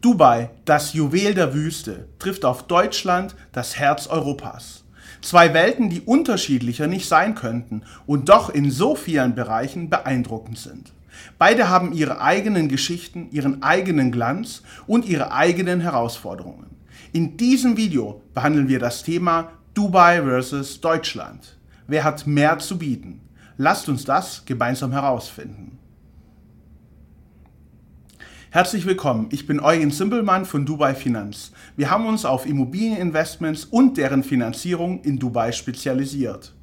Dubai, das Juwel der Wüste, trifft auf Deutschland, das Herz Europas. Zwei Welten, die unterschiedlicher nicht sein könnten und doch in so vielen Bereichen beeindruckend sind. Beide haben ihre eigenen Geschichten, ihren eigenen Glanz und ihre eigenen Herausforderungen. In diesem Video behandeln wir das Thema Dubai versus Deutschland. Wer hat mehr zu bieten? Lasst uns das gemeinsam herausfinden. Herzlich willkommen, ich bin Eugen Simpelmann von Dubai Finanz. Wir haben uns auf Immobilieninvestments und deren Finanzierung in Dubai spezialisiert.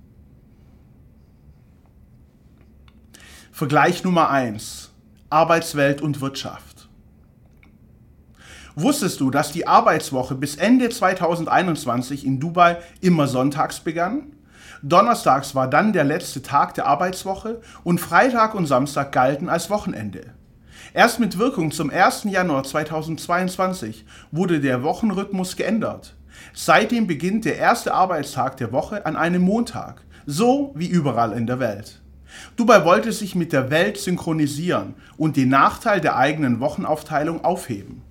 Vergleich Nummer 1. Arbeitswelt und Wirtschaft. Wusstest du, dass die Arbeitswoche bis Ende 2021 in Dubai immer sonntags begann? Donnerstags war dann der letzte Tag der Arbeitswoche und Freitag und Samstag galten als Wochenende. Erst mit Wirkung zum 1. Januar 2022 wurde der Wochenrhythmus geändert. Seitdem beginnt der erste Arbeitstag der Woche an einem Montag, so wie überall in der Welt. Dubai wollte sich mit der Welt synchronisieren und den Nachteil der eigenen Wochenaufteilung aufheben.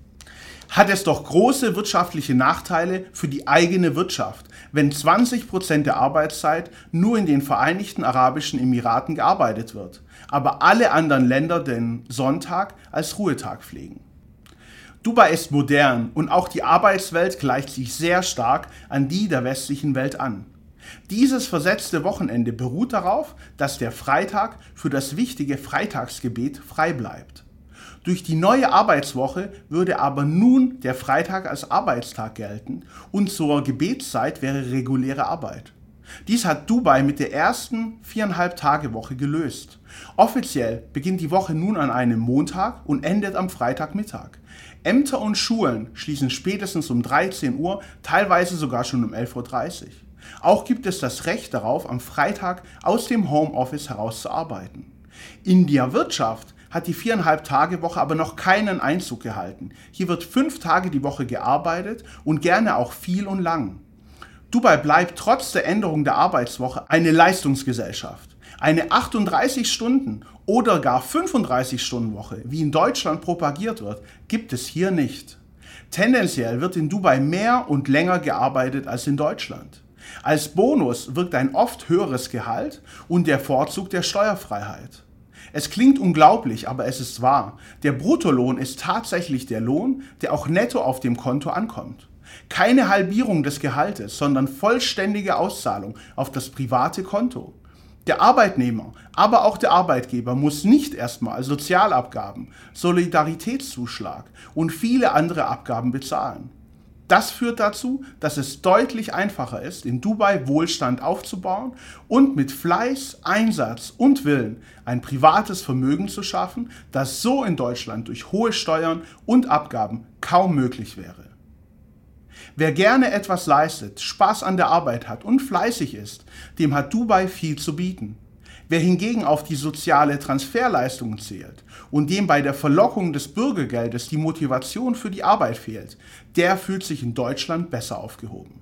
Hat es doch große wirtschaftliche Nachteile für die eigene Wirtschaft, wenn 20 Prozent der Arbeitszeit nur in den Vereinigten Arabischen Emiraten gearbeitet wird aber alle anderen Länder den Sonntag als Ruhetag pflegen. Dubai ist modern und auch die Arbeitswelt gleicht sich sehr stark an die der westlichen Welt an. Dieses versetzte Wochenende beruht darauf, dass der Freitag für das wichtige Freitagsgebet frei bleibt. Durch die neue Arbeitswoche würde aber nun der Freitag als Arbeitstag gelten und zur Gebetszeit wäre reguläre Arbeit. Dies hat Dubai mit der ersten viereinhalb Tage Woche gelöst. Offiziell beginnt die Woche nun an einem Montag und endet am Freitagmittag. Ämter und Schulen schließen spätestens um 13 Uhr, teilweise sogar schon um 11.30 Uhr. Auch gibt es das Recht darauf, am Freitag aus dem Homeoffice heraus zu arbeiten. In der Wirtschaft hat die viereinhalb Tage Woche aber noch keinen Einzug gehalten. Hier wird fünf Tage die Woche gearbeitet und gerne auch viel und lang. Dubai bleibt trotz der Änderung der Arbeitswoche eine Leistungsgesellschaft. Eine 38 Stunden oder gar 35 Stunden Woche, wie in Deutschland propagiert wird, gibt es hier nicht. Tendenziell wird in Dubai mehr und länger gearbeitet als in Deutschland. Als Bonus wirkt ein oft höheres Gehalt und der Vorzug der Steuerfreiheit. Es klingt unglaublich, aber es ist wahr. Der Bruttolohn ist tatsächlich der Lohn, der auch netto auf dem Konto ankommt. Keine Halbierung des Gehaltes, sondern vollständige Auszahlung auf das private Konto. Der Arbeitnehmer, aber auch der Arbeitgeber muss nicht erstmal Sozialabgaben, Solidaritätszuschlag und viele andere Abgaben bezahlen. Das führt dazu, dass es deutlich einfacher ist, in Dubai Wohlstand aufzubauen und mit Fleiß, Einsatz und Willen ein privates Vermögen zu schaffen, das so in Deutschland durch hohe Steuern und Abgaben kaum möglich wäre. Wer gerne etwas leistet, Spaß an der Arbeit hat und fleißig ist, dem hat Dubai viel zu bieten. Wer hingegen auf die soziale Transferleistung zählt und dem bei der Verlockung des Bürgergeldes die Motivation für die Arbeit fehlt, der fühlt sich in Deutschland besser aufgehoben.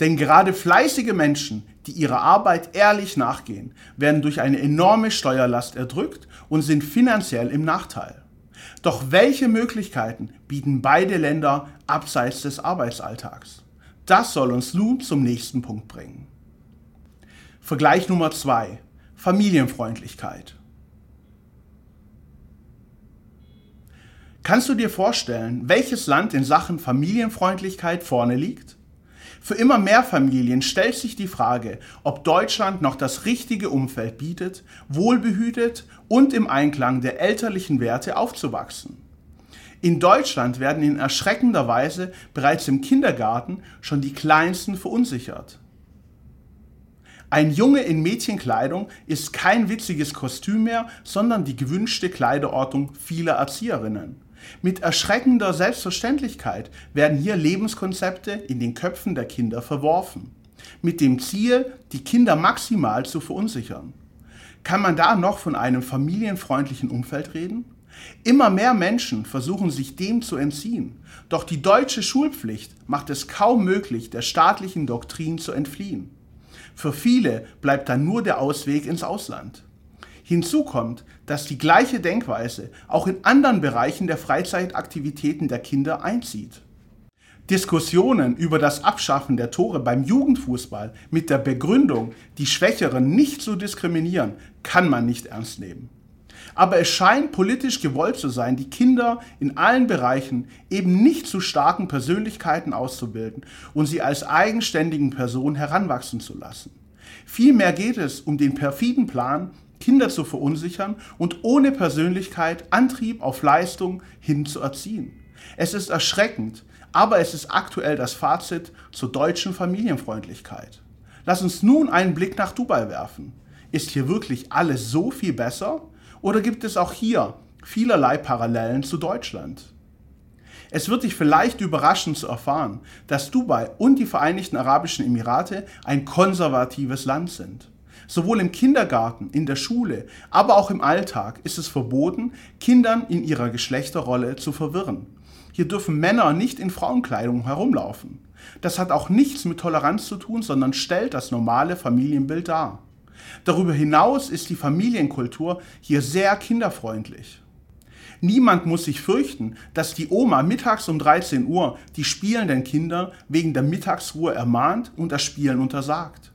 Denn gerade fleißige Menschen, die ihrer Arbeit ehrlich nachgehen, werden durch eine enorme Steuerlast erdrückt und sind finanziell im Nachteil. Doch welche Möglichkeiten bieten beide Länder abseits des Arbeitsalltags? Das soll uns nun zum nächsten Punkt bringen. Vergleich Nummer zwei: Familienfreundlichkeit. Kannst du dir vorstellen, welches Land in Sachen Familienfreundlichkeit vorne liegt? Für immer mehr Familien stellt sich die Frage, ob Deutschland noch das richtige Umfeld bietet, wohlbehütet und im Einklang der elterlichen Werte aufzuwachsen. In Deutschland werden in erschreckender Weise bereits im Kindergarten schon die Kleinsten verunsichert. Ein Junge in Mädchenkleidung ist kein witziges Kostüm mehr, sondern die gewünschte Kleiderordnung vieler Erzieherinnen. Mit erschreckender Selbstverständlichkeit werden hier Lebenskonzepte in den Köpfen der Kinder verworfen, mit dem Ziel, die Kinder maximal zu verunsichern. Kann man da noch von einem familienfreundlichen Umfeld reden? Immer mehr Menschen versuchen sich dem zu entziehen, doch die deutsche Schulpflicht macht es kaum möglich, der staatlichen Doktrin zu entfliehen. Für viele bleibt dann nur der Ausweg ins Ausland. Hinzu kommt, dass die gleiche Denkweise auch in anderen Bereichen der Freizeitaktivitäten der Kinder einzieht. Diskussionen über das Abschaffen der Tore beim Jugendfußball mit der Begründung, die Schwächeren nicht zu diskriminieren, kann man nicht ernst nehmen. Aber es scheint politisch gewollt zu sein, die Kinder in allen Bereichen eben nicht zu starken Persönlichkeiten auszubilden und sie als eigenständigen Personen heranwachsen zu lassen. Vielmehr geht es um den perfiden Plan, Kinder zu verunsichern und ohne Persönlichkeit Antrieb auf Leistung hin zu erziehen. Es ist erschreckend, aber es ist aktuell das Fazit zur deutschen Familienfreundlichkeit. Lass uns nun einen Blick nach Dubai werfen. Ist hier wirklich alles so viel besser? Oder gibt es auch hier vielerlei Parallelen zu Deutschland? Es wird dich vielleicht überraschen zu erfahren, dass Dubai und die Vereinigten Arabischen Emirate ein konservatives Land sind. Sowohl im Kindergarten, in der Schule, aber auch im Alltag ist es verboten, Kindern in ihrer Geschlechterrolle zu verwirren. Hier dürfen Männer nicht in Frauenkleidung herumlaufen. Das hat auch nichts mit Toleranz zu tun, sondern stellt das normale Familienbild dar. Darüber hinaus ist die Familienkultur hier sehr kinderfreundlich. Niemand muss sich fürchten, dass die Oma mittags um 13 Uhr die spielenden Kinder wegen der Mittagsruhe ermahnt und das Spielen untersagt.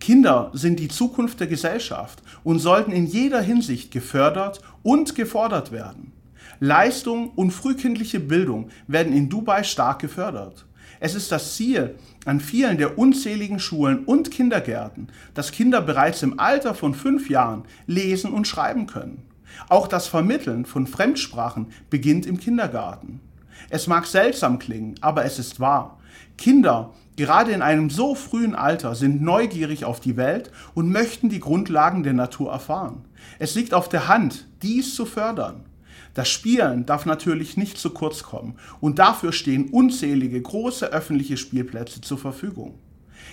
Kinder sind die Zukunft der Gesellschaft und sollten in jeder Hinsicht gefördert und gefordert werden. Leistung und frühkindliche Bildung werden in Dubai stark gefördert. Es ist das Ziel an vielen der unzähligen Schulen und Kindergärten, dass Kinder bereits im Alter von fünf Jahren lesen und schreiben können. Auch das Vermitteln von Fremdsprachen beginnt im Kindergarten. Es mag seltsam klingen, aber es ist wahr. Kinder, gerade in einem so frühen Alter, sind neugierig auf die Welt und möchten die Grundlagen der Natur erfahren. Es liegt auf der Hand, dies zu fördern. Das Spielen darf natürlich nicht zu kurz kommen und dafür stehen unzählige große öffentliche Spielplätze zur Verfügung.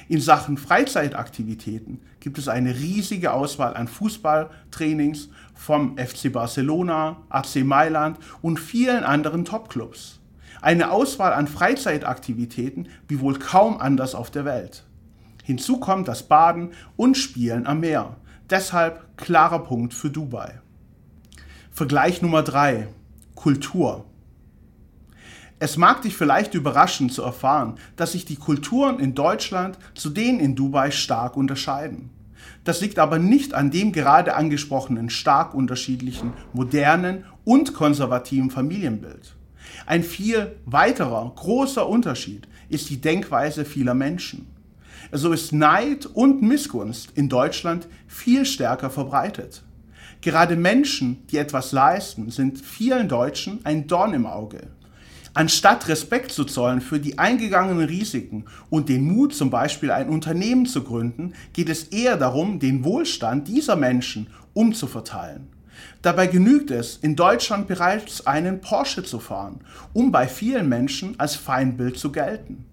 In Sachen Freizeitaktivitäten gibt es eine riesige Auswahl an Fußballtrainings vom FC Barcelona, AC Mailand und vielen anderen Topclubs. Eine Auswahl an Freizeitaktivitäten wie wohl kaum anders auf der Welt. Hinzu kommt das Baden und Spielen am Meer. Deshalb klarer Punkt für Dubai. Vergleich Nummer drei: Kultur. Es mag dich vielleicht überraschen zu erfahren, dass sich die Kulturen in Deutschland zu denen in Dubai stark unterscheiden. Das liegt aber nicht an dem gerade angesprochenen stark unterschiedlichen, modernen und konservativen Familienbild. Ein viel weiterer, großer Unterschied ist die Denkweise vieler Menschen. So ist Neid und Missgunst in Deutschland viel stärker verbreitet. Gerade Menschen, die etwas leisten, sind vielen Deutschen ein Dorn im Auge. Anstatt Respekt zu zollen für die eingegangenen Risiken und den Mut, zum Beispiel ein Unternehmen zu gründen, geht es eher darum, den Wohlstand dieser Menschen umzuverteilen. Dabei genügt es, in Deutschland bereits einen Porsche zu fahren, um bei vielen Menschen als Feindbild zu gelten.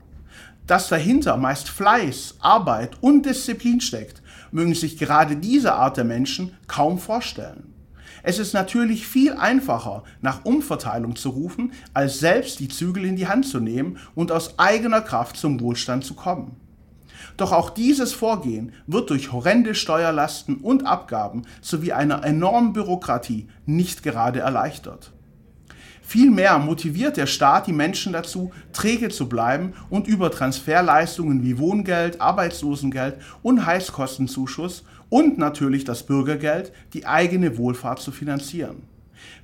Dass dahinter meist Fleiß, Arbeit und Disziplin steckt, mögen sich gerade diese Art der Menschen kaum vorstellen. Es ist natürlich viel einfacher, nach Umverteilung zu rufen, als selbst die Zügel in die Hand zu nehmen und aus eigener Kraft zum Wohlstand zu kommen. Doch auch dieses Vorgehen wird durch horrende Steuerlasten und Abgaben sowie einer enormen Bürokratie nicht gerade erleichtert. Vielmehr motiviert der Staat die Menschen dazu, träge zu bleiben und über Transferleistungen wie Wohngeld, Arbeitslosengeld und Heißkostenzuschuss und natürlich das Bürgergeld die eigene Wohlfahrt zu finanzieren.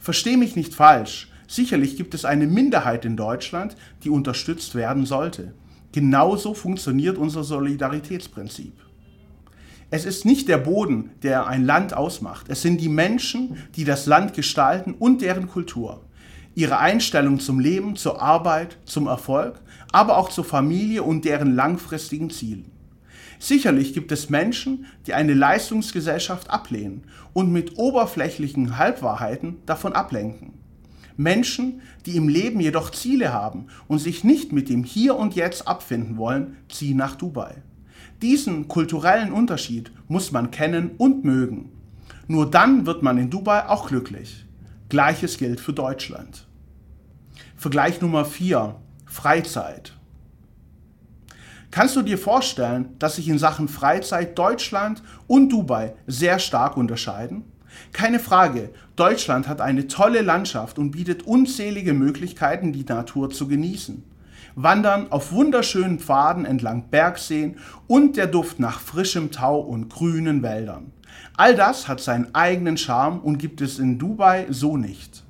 Versteh mich nicht falsch, sicherlich gibt es eine Minderheit in Deutschland, die unterstützt werden sollte. Genauso funktioniert unser Solidaritätsprinzip. Es ist nicht der Boden, der ein Land ausmacht, es sind die Menschen, die das Land gestalten und deren Kultur ihre Einstellung zum Leben, zur Arbeit, zum Erfolg, aber auch zur Familie und deren langfristigen Zielen. Sicherlich gibt es Menschen, die eine Leistungsgesellschaft ablehnen und mit oberflächlichen Halbwahrheiten davon ablenken. Menschen, die im Leben jedoch Ziele haben und sich nicht mit dem Hier und Jetzt abfinden wollen, ziehen nach Dubai. Diesen kulturellen Unterschied muss man kennen und mögen. Nur dann wird man in Dubai auch glücklich. Gleiches gilt für Deutschland. Vergleich Nummer 4. Freizeit. Kannst du dir vorstellen, dass sich in Sachen Freizeit Deutschland und Dubai sehr stark unterscheiden? Keine Frage, Deutschland hat eine tolle Landschaft und bietet unzählige Möglichkeiten, die Natur zu genießen. Wandern auf wunderschönen Pfaden entlang Bergseen und der Duft nach frischem Tau und grünen Wäldern. All das hat seinen eigenen Charme und gibt es in Dubai so nicht.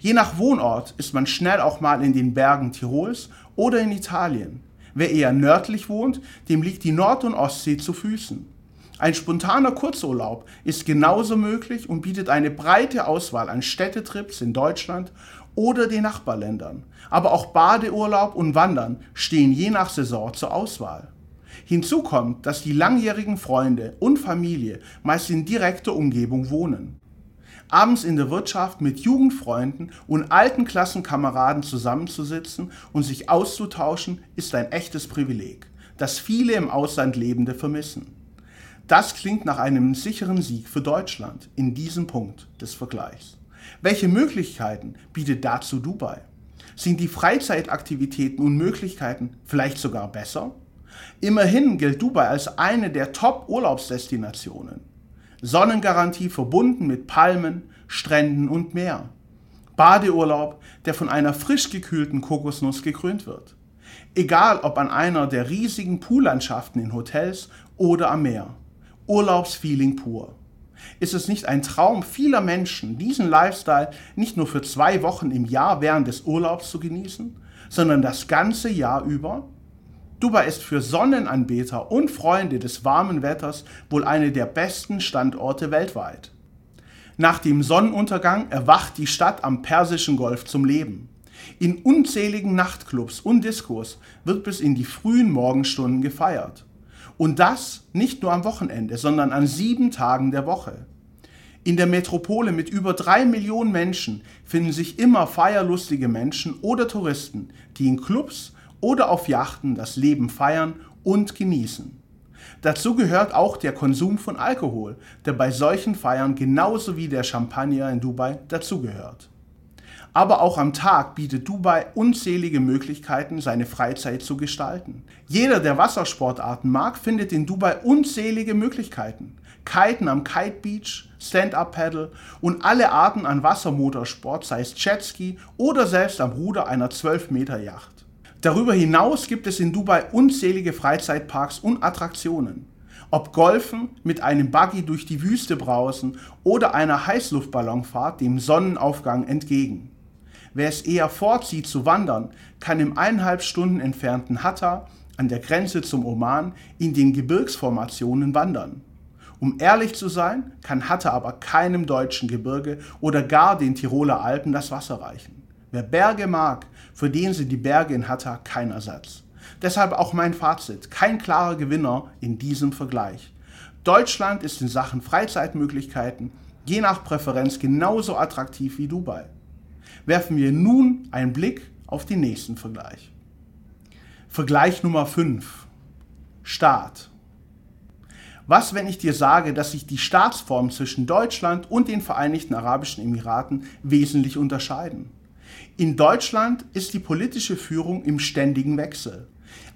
Je nach Wohnort ist man schnell auch mal in den Bergen Tirols oder in Italien. Wer eher nördlich wohnt, dem liegt die Nord- und Ostsee zu Füßen. Ein spontaner Kurzurlaub ist genauso möglich und bietet eine breite Auswahl an Städtetrips in Deutschland oder den Nachbarländern. Aber auch Badeurlaub und Wandern stehen je nach Saison zur Auswahl. Hinzu kommt, dass die langjährigen Freunde und Familie meist in direkter Umgebung wohnen. Abends in der Wirtschaft mit Jugendfreunden und alten Klassenkameraden zusammenzusitzen und sich auszutauschen, ist ein echtes Privileg, das viele im Ausland Lebende vermissen. Das klingt nach einem sicheren Sieg für Deutschland in diesem Punkt des Vergleichs. Welche Möglichkeiten bietet dazu Dubai? Sind die Freizeitaktivitäten und Möglichkeiten vielleicht sogar besser? Immerhin gilt Dubai als eine der Top-Urlaubsdestinationen. Sonnengarantie verbunden mit Palmen, Stränden und Meer. Badeurlaub, der von einer frisch gekühlten Kokosnuss gekrönt wird. Egal ob an einer der riesigen Poollandschaften in Hotels oder am Meer. Urlaubsfeeling pur. Ist es nicht ein Traum vieler Menschen, diesen Lifestyle nicht nur für zwei Wochen im Jahr während des Urlaubs zu genießen, sondern das ganze Jahr über? Dubai ist für Sonnenanbeter und Freunde des warmen Wetters wohl eine der besten Standorte weltweit. Nach dem Sonnenuntergang erwacht die Stadt am Persischen Golf zum Leben. In unzähligen Nachtclubs und Diskos wird bis in die frühen Morgenstunden gefeiert. Und das nicht nur am Wochenende, sondern an sieben Tagen der Woche. In der Metropole mit über drei Millionen Menschen finden sich immer feierlustige Menschen oder Touristen, die in Clubs oder auf Yachten das Leben feiern und genießen. Dazu gehört auch der Konsum von Alkohol, der bei solchen Feiern genauso wie der Champagner in Dubai dazugehört. Aber auch am Tag bietet Dubai unzählige Möglichkeiten, seine Freizeit zu gestalten. Jeder, der Wassersportarten mag, findet in Dubai unzählige Möglichkeiten. Kiten am Kite Beach, Stand-Up-Paddle und alle Arten an Wassermotorsport, sei es Jetski oder selbst am Ruder einer 12-Meter-Yacht. Darüber hinaus gibt es in Dubai unzählige Freizeitparks und Attraktionen. Ob Golfen, mit einem Buggy durch die Wüste brausen oder einer Heißluftballonfahrt dem Sonnenaufgang entgegen. Wer es eher vorzieht zu wandern, kann im eineinhalb Stunden entfernten Hatta an der Grenze zum Oman in den Gebirgsformationen wandern. Um ehrlich zu sein, kann Hatta aber keinem deutschen Gebirge oder gar den Tiroler Alpen das Wasser reichen. Wer Berge mag, für den sind die Berge in Hatta kein Ersatz. Deshalb auch mein Fazit, kein klarer Gewinner in diesem Vergleich. Deutschland ist in Sachen Freizeitmöglichkeiten je nach Präferenz genauso attraktiv wie Dubai werfen wir nun einen Blick auf den nächsten Vergleich. Vergleich Nummer 5. Staat. Was, wenn ich dir sage, dass sich die Staatsformen zwischen Deutschland und den Vereinigten Arabischen Emiraten wesentlich unterscheiden? In Deutschland ist die politische Führung im ständigen Wechsel.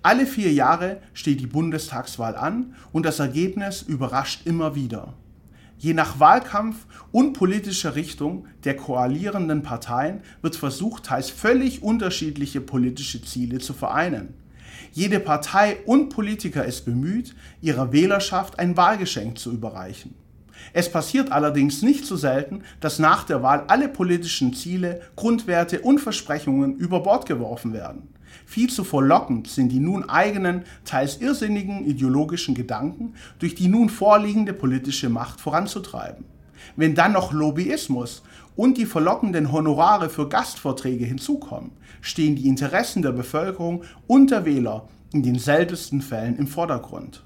Alle vier Jahre steht die Bundestagswahl an und das Ergebnis überrascht immer wieder. Je nach Wahlkampf und politischer Richtung der koalierenden Parteien wird versucht, teils völlig unterschiedliche politische Ziele zu vereinen. Jede Partei und Politiker ist bemüht, ihrer Wählerschaft ein Wahlgeschenk zu überreichen. Es passiert allerdings nicht so selten, dass nach der Wahl alle politischen Ziele, Grundwerte und Versprechungen über Bord geworfen werden. Viel zu verlockend sind die nun eigenen, teils irrsinnigen ideologischen Gedanken durch die nun vorliegende politische Macht voranzutreiben. Wenn dann noch Lobbyismus und die verlockenden Honorare für Gastvorträge hinzukommen, stehen die Interessen der Bevölkerung und der Wähler in den seltensten Fällen im Vordergrund.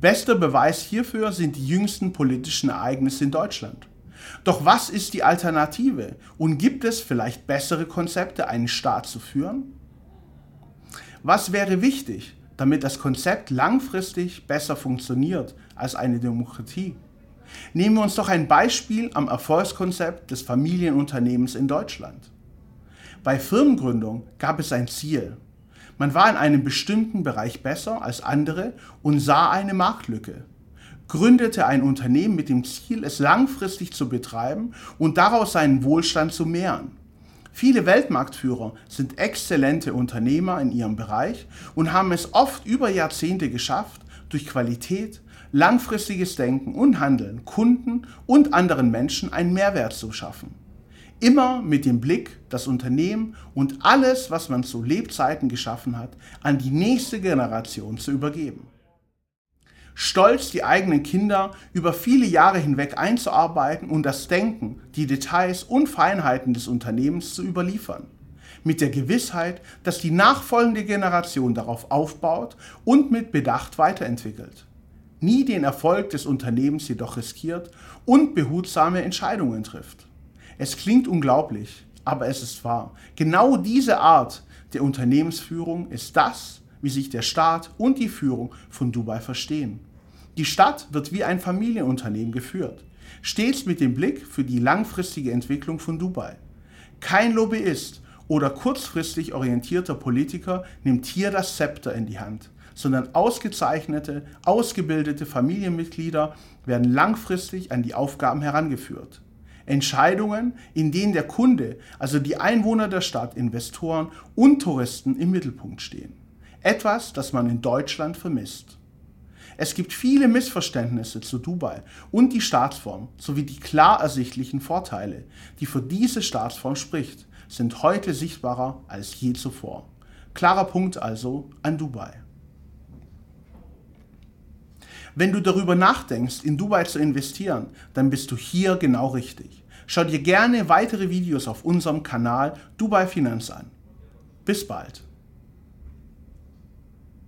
Bester Beweis hierfür sind die jüngsten politischen Ereignisse in Deutschland. Doch was ist die Alternative und gibt es vielleicht bessere Konzepte, einen Staat zu führen? Was wäre wichtig, damit das Konzept langfristig besser funktioniert als eine Demokratie? Nehmen wir uns doch ein Beispiel am Erfolgskonzept des Familienunternehmens in Deutschland. Bei Firmengründung gab es ein Ziel. Man war in einem bestimmten Bereich besser als andere und sah eine Marktlücke. Gründete ein Unternehmen mit dem Ziel, es langfristig zu betreiben und daraus seinen Wohlstand zu mehren. Viele Weltmarktführer sind exzellente Unternehmer in ihrem Bereich und haben es oft über Jahrzehnte geschafft, durch Qualität, langfristiges Denken und Handeln Kunden und anderen Menschen einen Mehrwert zu schaffen. Immer mit dem Blick, das Unternehmen und alles, was man zu Lebzeiten geschaffen hat, an die nächste Generation zu übergeben stolz die eigenen Kinder über viele Jahre hinweg einzuarbeiten und das Denken, die Details und Feinheiten des Unternehmens zu überliefern. Mit der Gewissheit, dass die nachfolgende Generation darauf aufbaut und mit Bedacht weiterentwickelt. Nie den Erfolg des Unternehmens jedoch riskiert und behutsame Entscheidungen trifft. Es klingt unglaublich, aber es ist wahr. Genau diese Art der Unternehmensführung ist das, wie sich der Staat und die Führung von Dubai verstehen. Die Stadt wird wie ein Familienunternehmen geführt, stets mit dem Blick für die langfristige Entwicklung von Dubai. Kein Lobbyist oder kurzfristig orientierter Politiker nimmt hier das Zepter in die Hand, sondern ausgezeichnete, ausgebildete Familienmitglieder werden langfristig an die Aufgaben herangeführt. Entscheidungen, in denen der Kunde, also die Einwohner der Stadt, Investoren und Touristen im Mittelpunkt stehen. Etwas, das man in Deutschland vermisst. Es gibt viele Missverständnisse zu Dubai und die Staatsform sowie die klar ersichtlichen Vorteile, die für diese Staatsform spricht, sind heute sichtbarer als je zuvor. Klarer Punkt also an Dubai. Wenn du darüber nachdenkst, in Dubai zu investieren, dann bist du hier genau richtig. Schau dir gerne weitere Videos auf unserem Kanal Dubai Finanz an. Bis bald.